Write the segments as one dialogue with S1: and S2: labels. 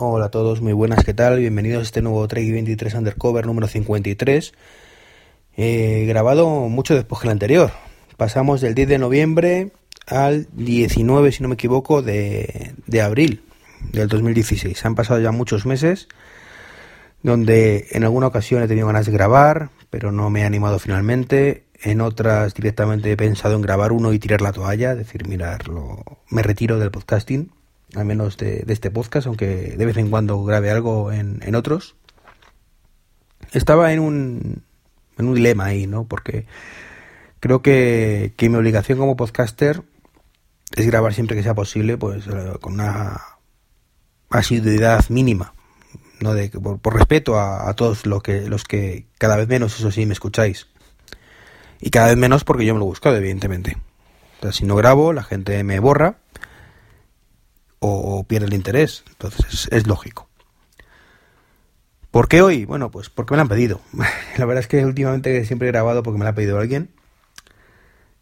S1: Hola a todos, muy buenas, ¿qué tal? Bienvenidos a este nuevo Trek 23 Undercover número 53. Eh, grabado mucho después que el anterior. Pasamos del 10 de noviembre al 19, si no me equivoco, de, de abril del 2016. Han pasado ya muchos meses donde en alguna ocasión he tenido ganas de grabar, pero no me he animado finalmente. En otras directamente he pensado en grabar uno y tirar la toalla, decir, mirarlo, me retiro del podcasting al menos de, este podcast, aunque de vez en cuando grabe algo en, en otros. Estaba en un, en un dilema ahí, ¿no? Porque creo que, que mi obligación como podcaster es grabar siempre que sea posible, pues eh, con una asiduidad mínima, no de por, por respeto a, todos los que los que cada vez menos, eso sí, me escucháis y cada vez menos porque yo me lo he buscado, evidentemente. Si no grabo, la gente me borra o, pierde el interés. Entonces es, lógico. ¿Por qué hoy? Bueno, pues porque me lo han pedido. La verdad es que últimamente siempre he grabado porque me lo ha pedido alguien.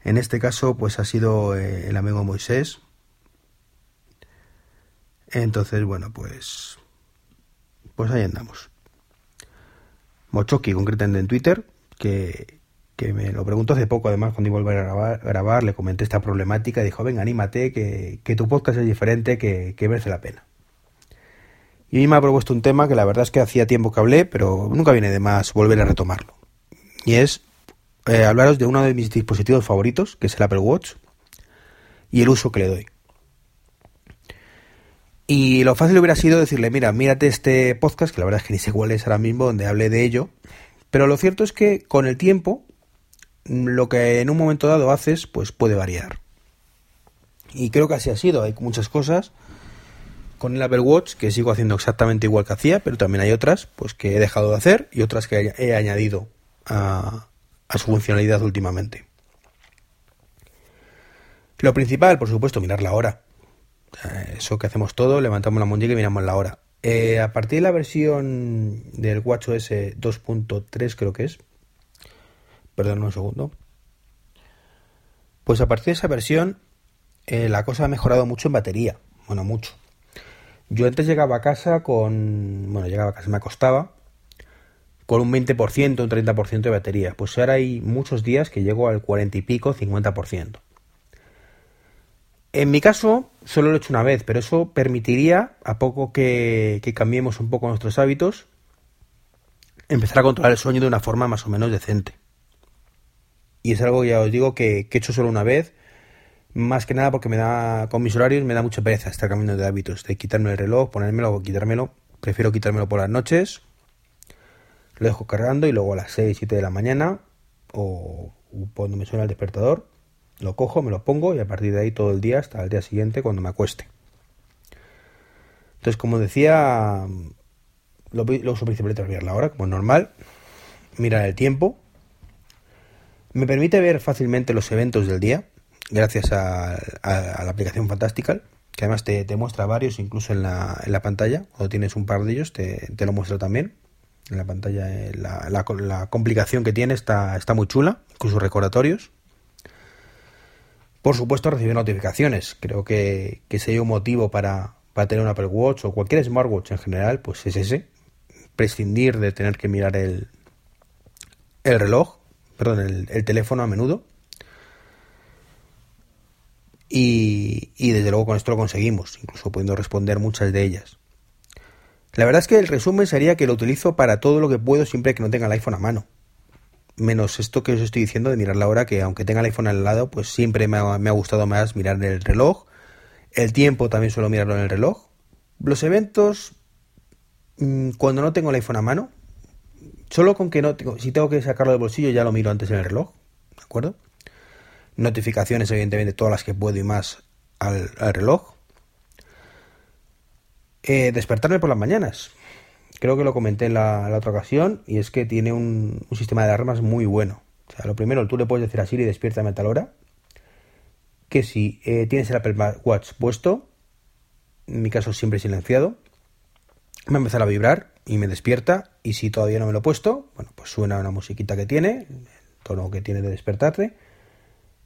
S1: En este caso, pues ha sido eh, el amigo Moisés. Entonces, bueno, pues. Pues ahí andamos. Mochoki, concretamente en Twitter, que que me lo preguntó hace poco, además, cuando iba a volver a grabar, le comenté esta problemática y dijo, venga, anímate, que, tu podcast es diferente, que, que, merece la pena. Y me ha propuesto un tema que la verdad es que hacía tiempo que hablé, pero nunca viene de más volver a retomarlo. Y es eh, hablaros de uno de mis dispositivos favoritos, que es el Apple Watch, y el uso que le doy. Y lo fácil hubiera sido decirle, mira, mírate este podcast, que la verdad es que ni sé cuál es ahora mismo, donde hable de ello. Pero lo cierto es que con el tiempo lo que en un momento dado haces, pues puede variar. Y creo que así ha sido. Hay muchas cosas con el Apple Watch que sigo haciendo exactamente igual que hacía, pero también hay otras pues que he dejado de hacer y otras que he añadido a, a su funcionalidad últimamente. Lo principal, por supuesto, mirar la hora. Eso que hacemos todo, levantamos la muñeca y miramos la hora. Eh, a partir de la versión del WatchOS 2.3 creo que es, Perdón un segundo. Pues a partir de esa versión, eh, la cosa ha mejorado mucho en batería. Bueno, mucho. Yo antes llegaba a casa con. Bueno, llegaba a casa, me acostaba con un 20%, un 30% de batería. Pues ahora hay muchos días que llego al 40 y pico, 50%. En mi caso, solo lo he hecho una vez, pero eso permitiría, a poco que, que cambiemos un poco nuestros hábitos, empezar a controlar el sueño de una forma más o menos decente. Y es algo, ya os digo, que, he hecho solo una vez. Más que nada porque me da, con mis horarios me da mucha pereza estar cambiando de hábitos, de quitarme el reloj, ponérmelo o quitármelo. Prefiero quitármelo por las noches. Lo dejo cargando y luego a las 6, 7 de la mañana o cuando me suena el despertador, lo cojo, me lo pongo y a partir de ahí todo el día hasta el día siguiente cuando me acueste. Entonces, como decía, lo, lo uso principalmente para mirar la hora, como es normal, mirar el tiempo me permite ver fácilmente los eventos del día, gracias a, la aplicación Fantastical, que además te, muestra varios incluso en la, en la, pantalla. Cuando tienes un par de ellos, te, lo muestra también. En la pantalla, eh, la, complicación que tiene está, está muy chula, incluso recordatorios. Por supuesto, recibir notificaciones. Creo que, que sería un motivo para, para tener un Apple Watch o cualquier smartwatch en general, pues es ese. Prescindir de tener que mirar el, el reloj perdón, el, el teléfono a menudo. Y, y, desde luego con esto lo conseguimos, incluso pudiendo responder muchas de ellas. La verdad es que el resumen sería que lo utilizo para todo lo que puedo siempre que no tenga el iPhone a mano. Menos esto que os estoy diciendo de mirar la hora, que aunque tenga el iPhone al lado, pues siempre me ha, me ha gustado más mirar el reloj. El tiempo también suelo mirarlo en el reloj. Los eventos, mm, cuando no tengo el iPhone a mano, Solo con que no tengo, si tengo que sacarlo del bolsillo ya lo miro antes en el reloj, ¿de acuerdo? Notificaciones, evidentemente, todas las que puedo y más al, reloj. Eh, despertarme por las mañanas. Creo que lo comenté en la, la otra ocasión y es que tiene un, un, sistema de alarmas muy bueno. O sea, lo primero, tú le puedes decir a Siri despiértame a tal hora. Que si eh, tienes el Apple Watch puesto, en mi caso siempre silenciado, me empezar a vibrar y me despierta y si todavía no me lo he puesto, bueno, pues suena una musiquita que tiene, el tono que tiene de despertarte,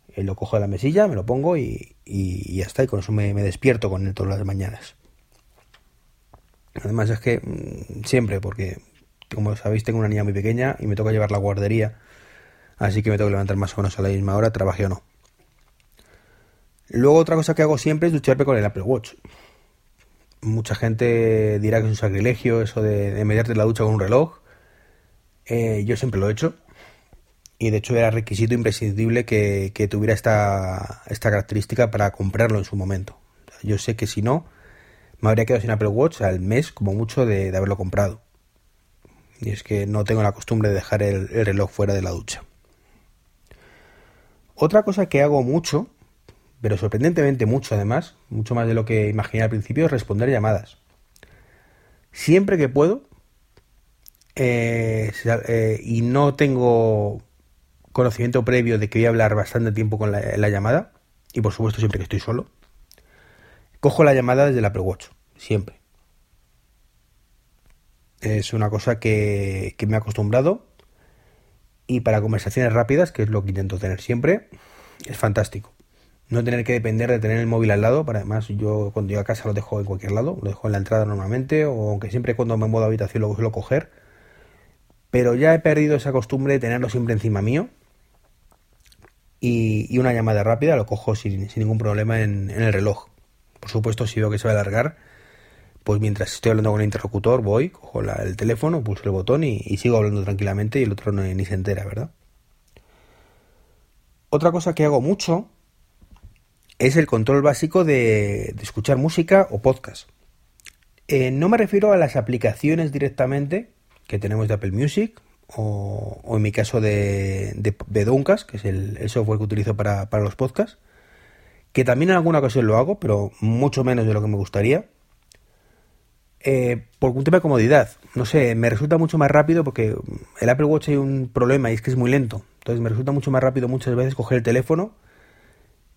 S1: eh, lo cojo de la mesilla, me lo pongo y, y, ya está, y con eso me, despierto con él todas las mañanas. Además es que mm, siempre, porque como sabéis tengo una niña muy pequeña y me toca llevar la guardería, así que me tengo que levantar más o menos a la misma hora, trabaje o no. Luego otra cosa que hago siempre es ducharme con el Apple Watch. Mucha gente dirá que es un sacrilegio eso de, meterte en la ducha con un reloj. Eh, yo siempre lo he hecho. Y de hecho era requisito imprescindible que, tuviera esta, esta característica para comprarlo en su momento. Yo sé que si no, me habría quedado sin Apple Watch al mes como mucho de, haberlo comprado. Y es que no tengo la costumbre de dejar el, reloj fuera de la ducha. Otra cosa que hago mucho, pero sorprendentemente mucho además, mucho más de lo que imaginé al principio, es responder llamadas. Siempre que puedo, eh, eh, y no tengo conocimiento previo de que voy a hablar bastante tiempo con la llamada, y por supuesto siempre que estoy solo, Cojo la llamada desde el Apple Watch, siempre. Es una cosa que, me he acostumbrado y para conversaciones rápidas, que es lo que intento tener siempre, es fantástico. No tener que depender de tener el móvil al lado, para además yo cuando llego a casa lo dejo en cualquier lado, lo dejo en la entrada normalmente, o aunque siempre cuando me muevo a habitación lo suelo coger, pero ya he perdido esa costumbre de tenerlo siempre encima mío y, una llamada rápida lo cojo sin, ningún problema en el reloj. Por supuesto, si veo que se va a alargar, pues mientras estoy hablando con el interlocutor, voy, cojo el teléfono, pulso el botón y, sigo hablando tranquilamente y el otro no, ni se entera, ¿verdad? Otra cosa que hago mucho es el control básico de, escuchar música o podcast. Eh, no me refiero a las aplicaciones directamente que tenemos de Apple Music o, en mi caso de, de, que es el, software que utilizo para, para los podcasts, que también en alguna ocasión lo hago, pero mucho menos de lo que me gustaría. Eh, por un tema de comodidad. No sé, me resulta mucho más rápido porque el Apple Watch hay un problema y es que es muy lento. Entonces me resulta mucho más rápido muchas veces coger el teléfono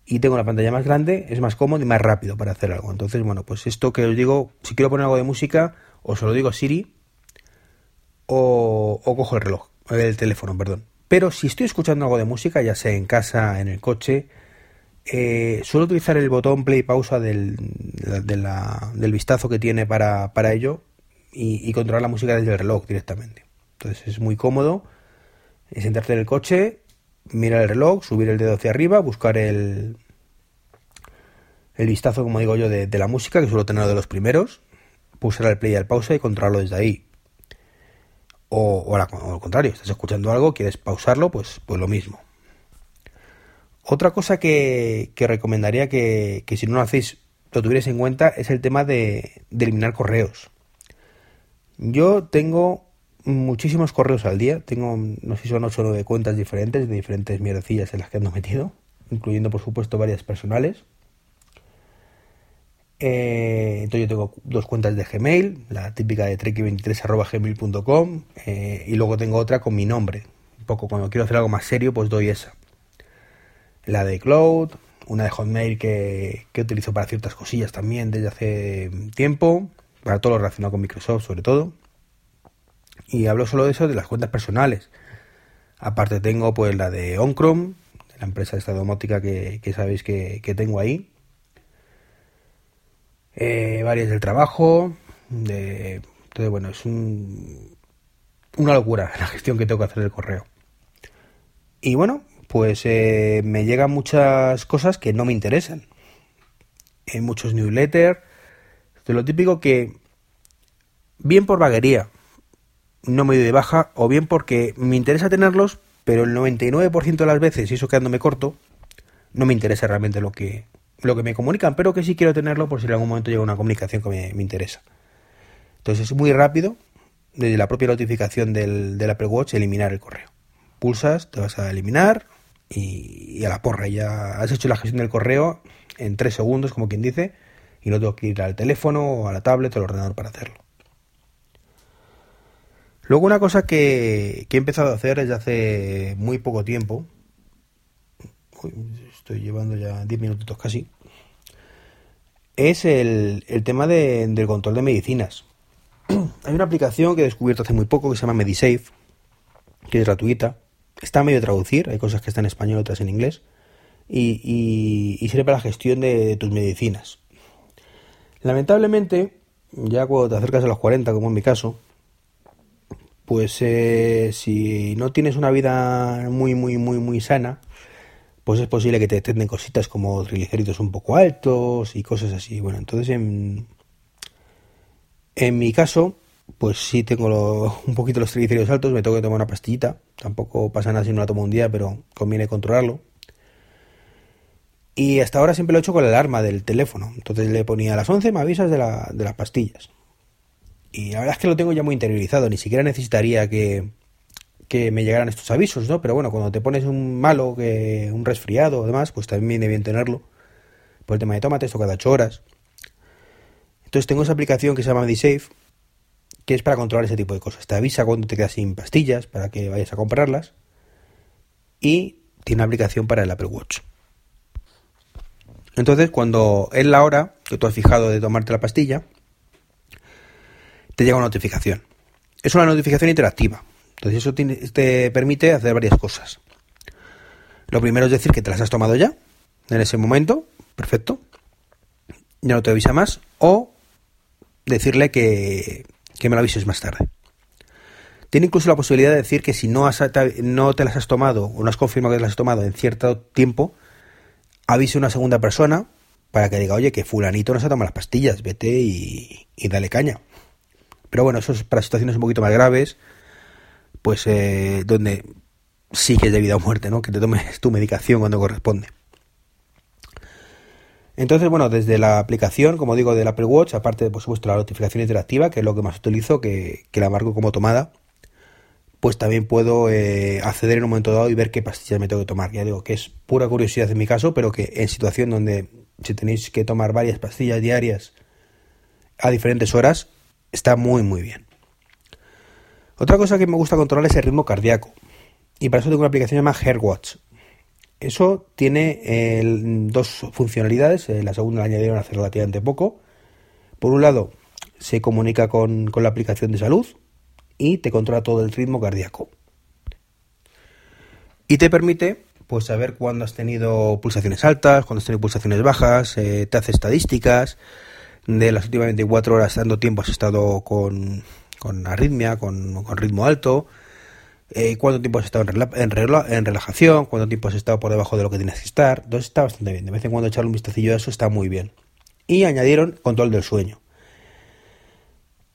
S1: y tengo la pantalla más grande, es más cómodo y más rápido para hacer algo. Entonces, bueno, pues esto que os digo, si quiero poner algo de música, o se lo digo a Siri o, o cojo el reloj, el teléfono, perdón. Pero si estoy escuchando algo de música, ya sea en casa, en el coche, eh, suelo utilizar el botón play pausa del, del vistazo que tiene para, ello y, controlar la música desde el reloj directamente. Entonces es muy cómodo sentarte en el coche, mirar el reloj, subir el dedo hacia arriba, buscar el, el vistazo, como digo yo, de, la música, que suelo tener de los primeros, pulsar el play y el pausa y controlarlo desde ahí. O, o, al contrario, estás escuchando algo, quieres pausarlo, pues, pues lo mismo. Otra cosa que, recomendaría que, si no lo hacéis lo tuvierais en cuenta es el tema de, eliminar correos. Yo tengo muchísimos correos al día, tengo no sé si son 8 o 9 cuentas diferentes de diferentes mierdecillas en las que ando metido, incluyendo por supuesto varias personales. Eh, entonces yo tengo dos cuentas de Gmail, la típica de treki23.gmail.com eh, y luego tengo otra con mi nombre. Un poco cuando quiero hacer algo más serio pues doy esa la de Cloud, una de Hotmail que, que utilizo para ciertas cosillas también desde hace tiempo, para todo lo relacionado con Microsoft sobre todo. Y hablo solo de eso, de las cuentas personales. Aparte tengo pues la de OnChrome, de la empresa esta domótica que, sabéis que, tengo ahí. Eh, varias del trabajo. De, entonces, bueno, es un, una locura la gestión que tengo que hacer del correo. Y bueno, pues eh, me llegan muchas cosas que no me interesan. Hay muchos newsletters, de lo típico que, bien por vaguería, no me doy de baja, o bien porque me interesa tenerlos, pero el 99% de las veces, y eso quedándome corto, no me interesa realmente lo que, lo que me comunican, pero que sí quiero tenerlo por si en algún momento llega una comunicación que me, interesa. Entonces es muy rápido, desde la propia notificación del, del Apple Watch, eliminar el correo. Pulsas, te vas a eliminar, y, a la porra. Ya has hecho la gestión del correo en tres segundos, como quien dice, y no tengo que ir al teléfono o a la tablet o al ordenador para hacerlo. Luego una cosa que, he empezado a hacer desde hace muy poco tiempo, estoy llevando ya 10 minutos casi, es el, tema del control de medicinas. Hay una aplicación que he descubierto hace muy poco que se llama MediSafe, que es gratuita, está medio traducir, hay cosas que están en español, otras en inglés, y, sirve para la gestión de, tus medicinas. Lamentablemente, ya cuando te acercas a los 40, como en mi caso, pues eh, si no tienes una vida muy, muy, muy, muy sana, pues es posible que te detecten cositas como triglicéridos un poco altos y cosas así. Bueno, entonces en, mi caso, pues sí tengo un poquito los triglicéridos altos, me tengo que tomar una pastillita. Tampoco pasa nada si no la tomo un día, pero conviene controlarlo. Y hasta ahora siempre lo he hecho con la alarma del teléfono. Entonces le ponía a las 11, me avisas de, la, de las pastillas. Y la verdad es que lo tengo ya muy interiorizado, ni siquiera necesitaría que, que me llegaran estos avisos, ¿no? Pero bueno, cuando te pones un malo, que un resfriado o demás, pues también viene bien tenerlo. Por el tema de tómate esto cada 8 horas. Entonces tengo esa aplicación que se llama MediSafe, que es para controlar ese tipo de cosas. Te avisa cuando te quedas sin pastillas para que vayas a comprarlas. Y tiene una aplicación para el Apple Watch. Entonces, cuando es la hora que tú has fijado de tomarte la pastilla, te llega una notificación. Es una notificación interactiva. Entonces, eso te permite hacer varias cosas. Lo primero es decir que te las has tomado ya, en ese momento, perfecto. Ya no te avisa más. O decirle que, que me lo avises más tarde. Tiene incluso la posibilidad de decir que si no, has, no te las has tomado o no has confirmado que las has tomado en cierto tiempo, avise una segunda persona para que diga, oye, que fulanito no se toma las pastillas, vete y, dale caña. Pero bueno, eso es para situaciones un poquito más graves, pues eh, donde sí que es de vida o muerte, ¿no? Que te tomes tu medicación cuando corresponde. Entonces, bueno, desde la aplicación, como digo, del Apple Watch, aparte de, por supuesto, la notificación interactiva, que es lo que más utilizo, que, la marco como tomada, pues también puedo eh, acceder en un momento dado y ver qué pastillas me tengo que tomar. Ya digo que es pura curiosidad en mi caso, pero que en situación donde si tenéis que tomar varias pastillas diarias a diferentes horas, está muy muy bien. Otra cosa que me gusta controlar es el ritmo cardíaco. Y para eso tengo una aplicación llamada AirWatch. Eso tiene dos funcionalidades. Eh, la segunda la añadieron hace relativamente poco. Por un lado, se comunica con, con la aplicación de salud y te controla todo el ritmo cardíaco. Y te permite pues saber cuándo has tenido pulsaciones altas, cuándo has tenido pulsaciones bajas, eh, te hace estadísticas de las últimas 24 horas, dando tiempo has estado con, con arritmia, con, ritmo alto, eh, cuánto tiempo has estado en, en, relajación, cuánto tiempo has estado por debajo de lo que tienes que estar. Entonces está bastante bien. De vez en cuando echarle un vistacillo a eso está muy bien. Y añadieron control del sueño.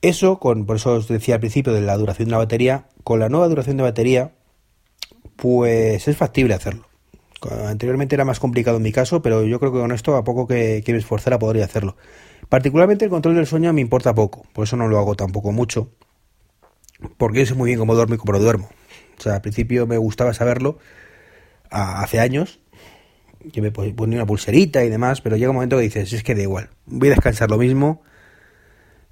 S1: Eso, con, por eso os decía al principio de la duración de la batería, con la nueva duración de batería, pues es factible hacerlo. Anteriormente era más complicado en mi caso, pero yo creo que con esto, a poco que, quiero esforzar, podría hacerlo. Particularmente el control del sueño me importa poco, por eso no lo hago tampoco mucho, porque sé muy bien cómo duermo y cómo no duermo. O sea, al principio me gustaba saberlo, hace años, que me ponía una pulserita y demás, pero llega un momento que dices, es que da igual, voy a descansar lo mismo,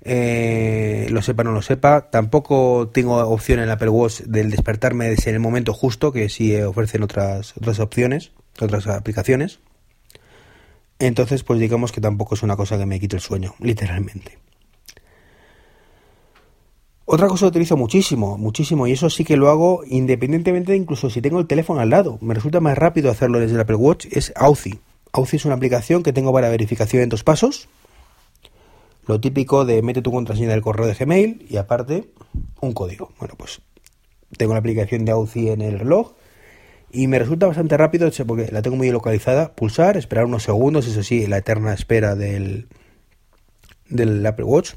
S1: eh, lo sepa o no lo sepa. Tampoco tengo opción en el Apple Watch del despertarme en el momento justo, que sí ofrecen otras, otras opciones, otras aplicaciones. Entonces, pues digamos que tampoco es una cosa que me quite el sueño, literalmente. Otra cosa que utilizo muchísimo, muchísimo, y eso sí que lo hago independientemente incluso si tengo el teléfono al lado. Me resulta más rápido hacerlo desde el Apple Watch, es Authy. Authy es una aplicación que tengo para verificación en dos pasos lo típico de mete tu contraseña del correo de Gmail y aparte un código. Bueno, pues tengo la aplicación de Authy en el reloj y me resulta bastante rápido porque la tengo muy localizada. Pulsar, esperar unos segundos, eso sí, la eterna espera del, del Apple Watch.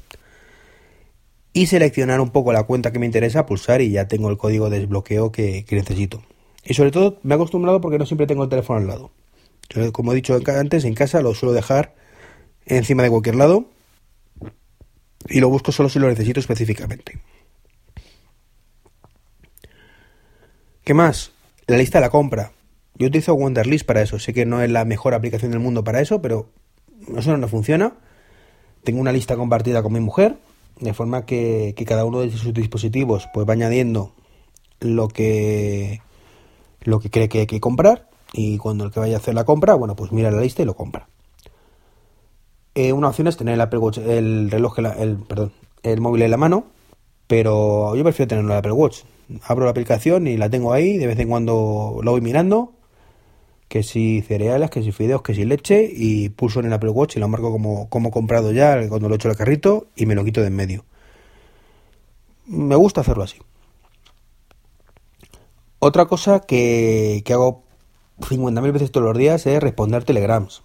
S1: Y seleccionar un poco la cuenta que me interesa, pulsar y ya tengo el código de desbloqueo que, que necesito. Y sobre todo me he acostumbrado porque no siempre tengo el teléfono al lado. como he dicho antes, en casa lo suelo dejar encima de cualquier lado y lo busco solo si lo necesito específicamente. ¿Qué más? La lista de la compra. Yo utilizo Wonderlist para eso. Sé que no es la mejor aplicación del mundo para eso, pero eso no funciona. Tengo una lista compartida con mi mujer, de forma que, cada uno de sus dispositivos pues va añadiendo lo que lo que cree que hay que comprar y cuando el que vaya a hacer la compra, bueno, pues mira la lista y lo compra. Eh, una opción es tener el el reloj, el, perdón, el móvil en la mano, pero yo prefiero tenerlo en el Apple Watch. Abro la aplicación y la tengo ahí, de vez en cuando lo voy mirando, Que si cereales, que si fideos, que si leche y pulso en el Apple Watch y lo marco como, como comprado ya cuando lo echo al carrito y me lo quito de en medio. Me gusta hacerlo así. Otra cosa que, que hago 50.000 veces todos los días es responder telegrams.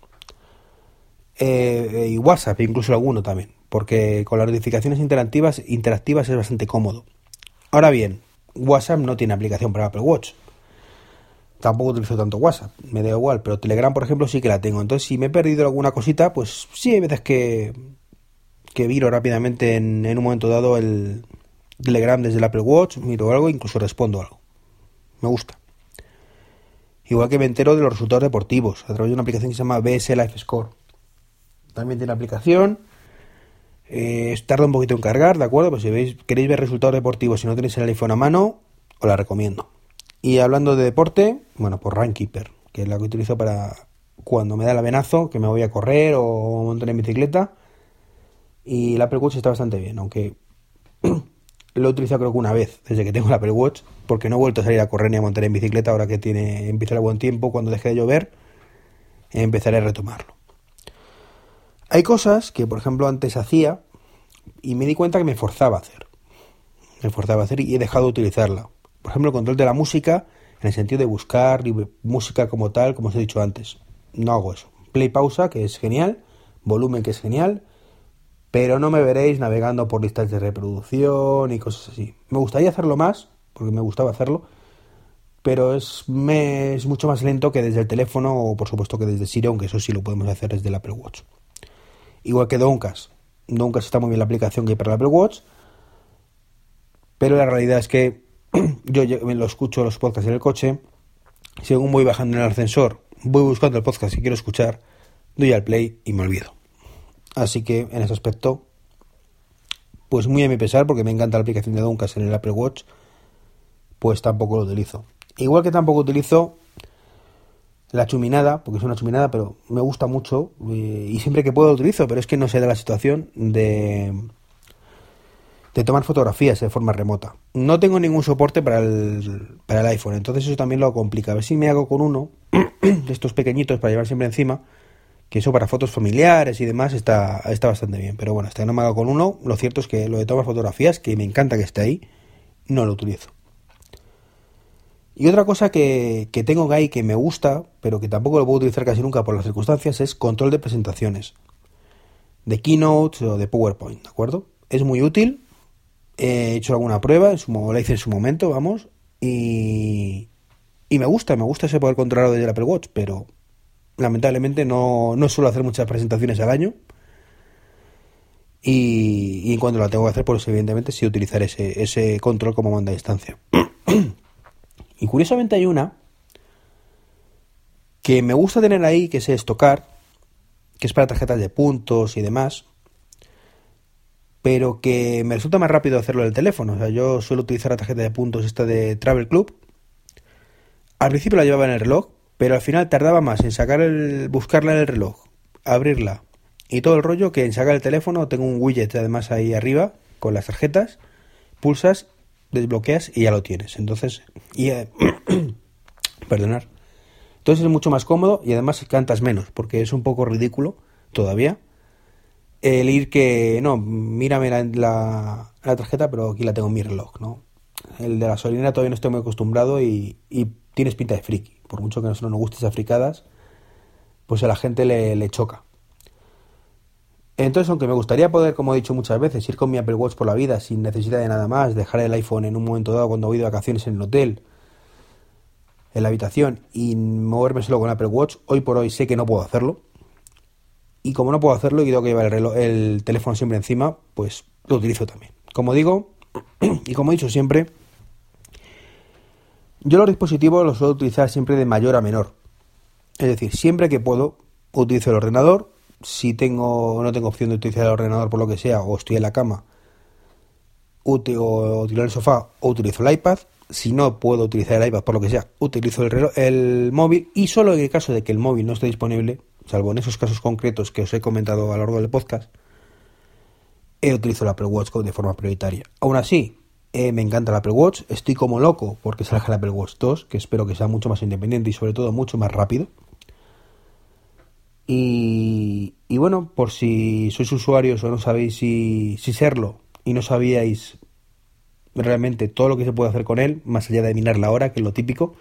S1: Eh, y WhatsApp, incluso alguno también, porque con las notificaciones interactivas, interactivas es bastante cómodo. Ahora bien, WhatsApp no tiene aplicación para Apple Watch. Tampoco utilizo tanto WhatsApp, me da igual, pero Telegram, por ejemplo, sí que la tengo. Entonces, si me he perdido alguna cosita, pues sí hay veces que, que viro rápidamente en, en un momento dado el Telegram desde el Apple Watch, miro algo, incluso respondo algo. Me gusta. Igual que me entero de los resultados deportivos a través de una aplicación que se llama BS Life Score. También tiene aplicación. Eh, tarda un poquito en cargar, ¿de acuerdo? Pues si veis, queréis ver resultados deportivos y no tenéis el iPhone a mano, os la recomiendo. Y hablando de deporte, bueno, pues Runkeeper, que es la que utilizo para cuando me da el avenazo, que me voy a correr o montar en bicicleta. Y la Apple Watch está bastante bien, aunque lo he utilizado creo que una vez desde que tengo la Apple Watch, porque no he vuelto a salir a correr ni a montar en bicicleta ahora que tiene empieza el buen tiempo, cuando deje de llover, empezaré a retomarlo. Hay cosas que, por ejemplo, antes hacía y me di cuenta que me forzaba a hacer. Me forzaba a hacer y he dejado de utilizarla. Por ejemplo, el control de la música, en el sentido de buscar música como tal, como os he dicho antes. No hago eso. Play pausa, que es genial, volumen, que es genial, pero no me veréis navegando por listas de reproducción y cosas así. Me gustaría hacerlo más, porque me gustaba hacerlo, pero es, es mucho más lento que desde el teléfono o por supuesto que desde Siri, aunque eso sí lo podemos hacer desde el Apple Watch. Igual que Doncas. Doncas está muy bien la aplicación que hay para el Apple Watch, pero la realidad es que yo, lo escucho los podcasts en el coche, según voy bajando en el ascensor, voy buscando el podcast que quiero escuchar, doy al play y me olvido. Así que en ese aspecto, pues muy a mi pesar, porque me encanta la aplicación de Doncas en el Apple Watch, pues tampoco lo utilizo. Igual que tampoco utilizo la chuminada, porque es una chuminada, pero me gusta mucho eh, y siempre que puedo lo utilizo, pero es que no se da la situación de, de tomar fotografías de forma remota. No tengo ningún soporte para el, para el iPhone, entonces eso también lo complica. A ver si me hago con uno de estos pequeñitos para llevar siempre encima, que eso para fotos familiares y demás está, está bastante bien. Pero bueno, hasta que no me hago con uno, lo cierto es que lo de tomar fotografías, que me encanta que esté ahí, no lo utilizo. Y otra cosa que, que tengo ahí que me gusta, pero que tampoco lo puedo utilizar casi nunca por las circunstancias, es control de presentaciones. De Keynote o de PowerPoint, ¿de acuerdo? Es muy útil. He hecho alguna prueba, en su, la hice en su momento, vamos. Y, y me gusta, me gusta ese poder controlarlo desde el Apple Watch, pero lamentablemente no, no suelo hacer muchas presentaciones al año. Y, y en cuanto la tengo que hacer, pues evidentemente sí utilizar ese, ese control como manda a distancia. Y curiosamente hay una que me gusta tener ahí, que es estocar, que es para tarjetas de puntos y demás, pero que me resulta más rápido hacerlo en el teléfono. O sea, yo suelo utilizar la tarjeta de puntos esta de Travel Club. Al principio la llevaba en el reloj, pero al final tardaba más en sacar el, buscarla en el reloj, abrirla y todo el rollo que en sacar el teléfono. Tengo un widget además ahí arriba con las tarjetas, pulsas desbloqueas y ya lo tienes. Entonces, y, eh, perdonar. Entonces es mucho más cómodo y además cantas menos, porque es un poco ridículo todavía el ir que, no, mírame la, la, tarjeta, pero aquí la tengo en mi reloj, ¿no? El de la gasolina todavía no estoy muy acostumbrado y, y tienes pinta de friki. Por mucho que a nosotros nos guste esas fricadas, pues a la gente le, le choca. Entonces, aunque me gustaría poder, como he dicho muchas veces, ir con mi Apple Watch por la vida sin necesidad de nada más, dejar el iPhone en un momento dado cuando voy de vacaciones en el hotel, en la habitación y moverme solo con Apple Watch, hoy por hoy sé que no puedo hacerlo. Y como no puedo hacerlo y tengo que llevar el, reloj, el teléfono siempre encima, pues lo utilizo también. Como digo, y como he dicho siempre, yo los dispositivos los suelo utilizar siempre de mayor a menor. Es decir, siempre que puedo, utilizo el ordenador si tengo no tengo opción de utilizar el ordenador por lo que sea, o estoy en la cama, o utilizo el sofá, o utilizo el iPad. Si no puedo utilizar el iPad por lo que sea, utilizo el, el móvil. Y solo en el caso de que el móvil no esté disponible, salvo en esos casos concretos que os he comentado a lo largo del podcast, he utilizo el Apple Watch de forma prioritaria. Aún así, eh, me encanta el Apple Watch. Estoy como loco porque salga el Apple Watch 2, que espero que sea mucho más independiente y sobre todo mucho más rápido Y, bueno, por si sois usuarios o no sabéis si, serlo y no sabíais realmente todo lo que se puede hacer con él, más allá de mirar la hora, que es lo típico,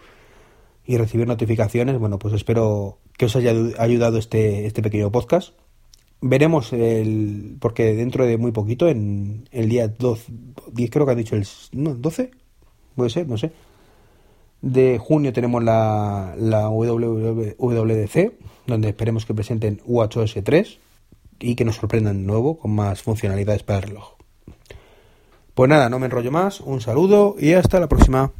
S1: y recibir notificaciones, bueno, pues espero que os haya ayudado este, este pequeño podcast. Veremos el. Porque dentro de muy poquito, en el día 12, 10, creo que ha dicho el. No, 12, puede ser, no sé. De junio tenemos la, la WWDC, donde esperemos que presenten UHOS 3 y que nos sorprendan de nuevo con más funcionalidades para el reloj. Pues nada, no me enrollo más, un saludo y hasta la próxima.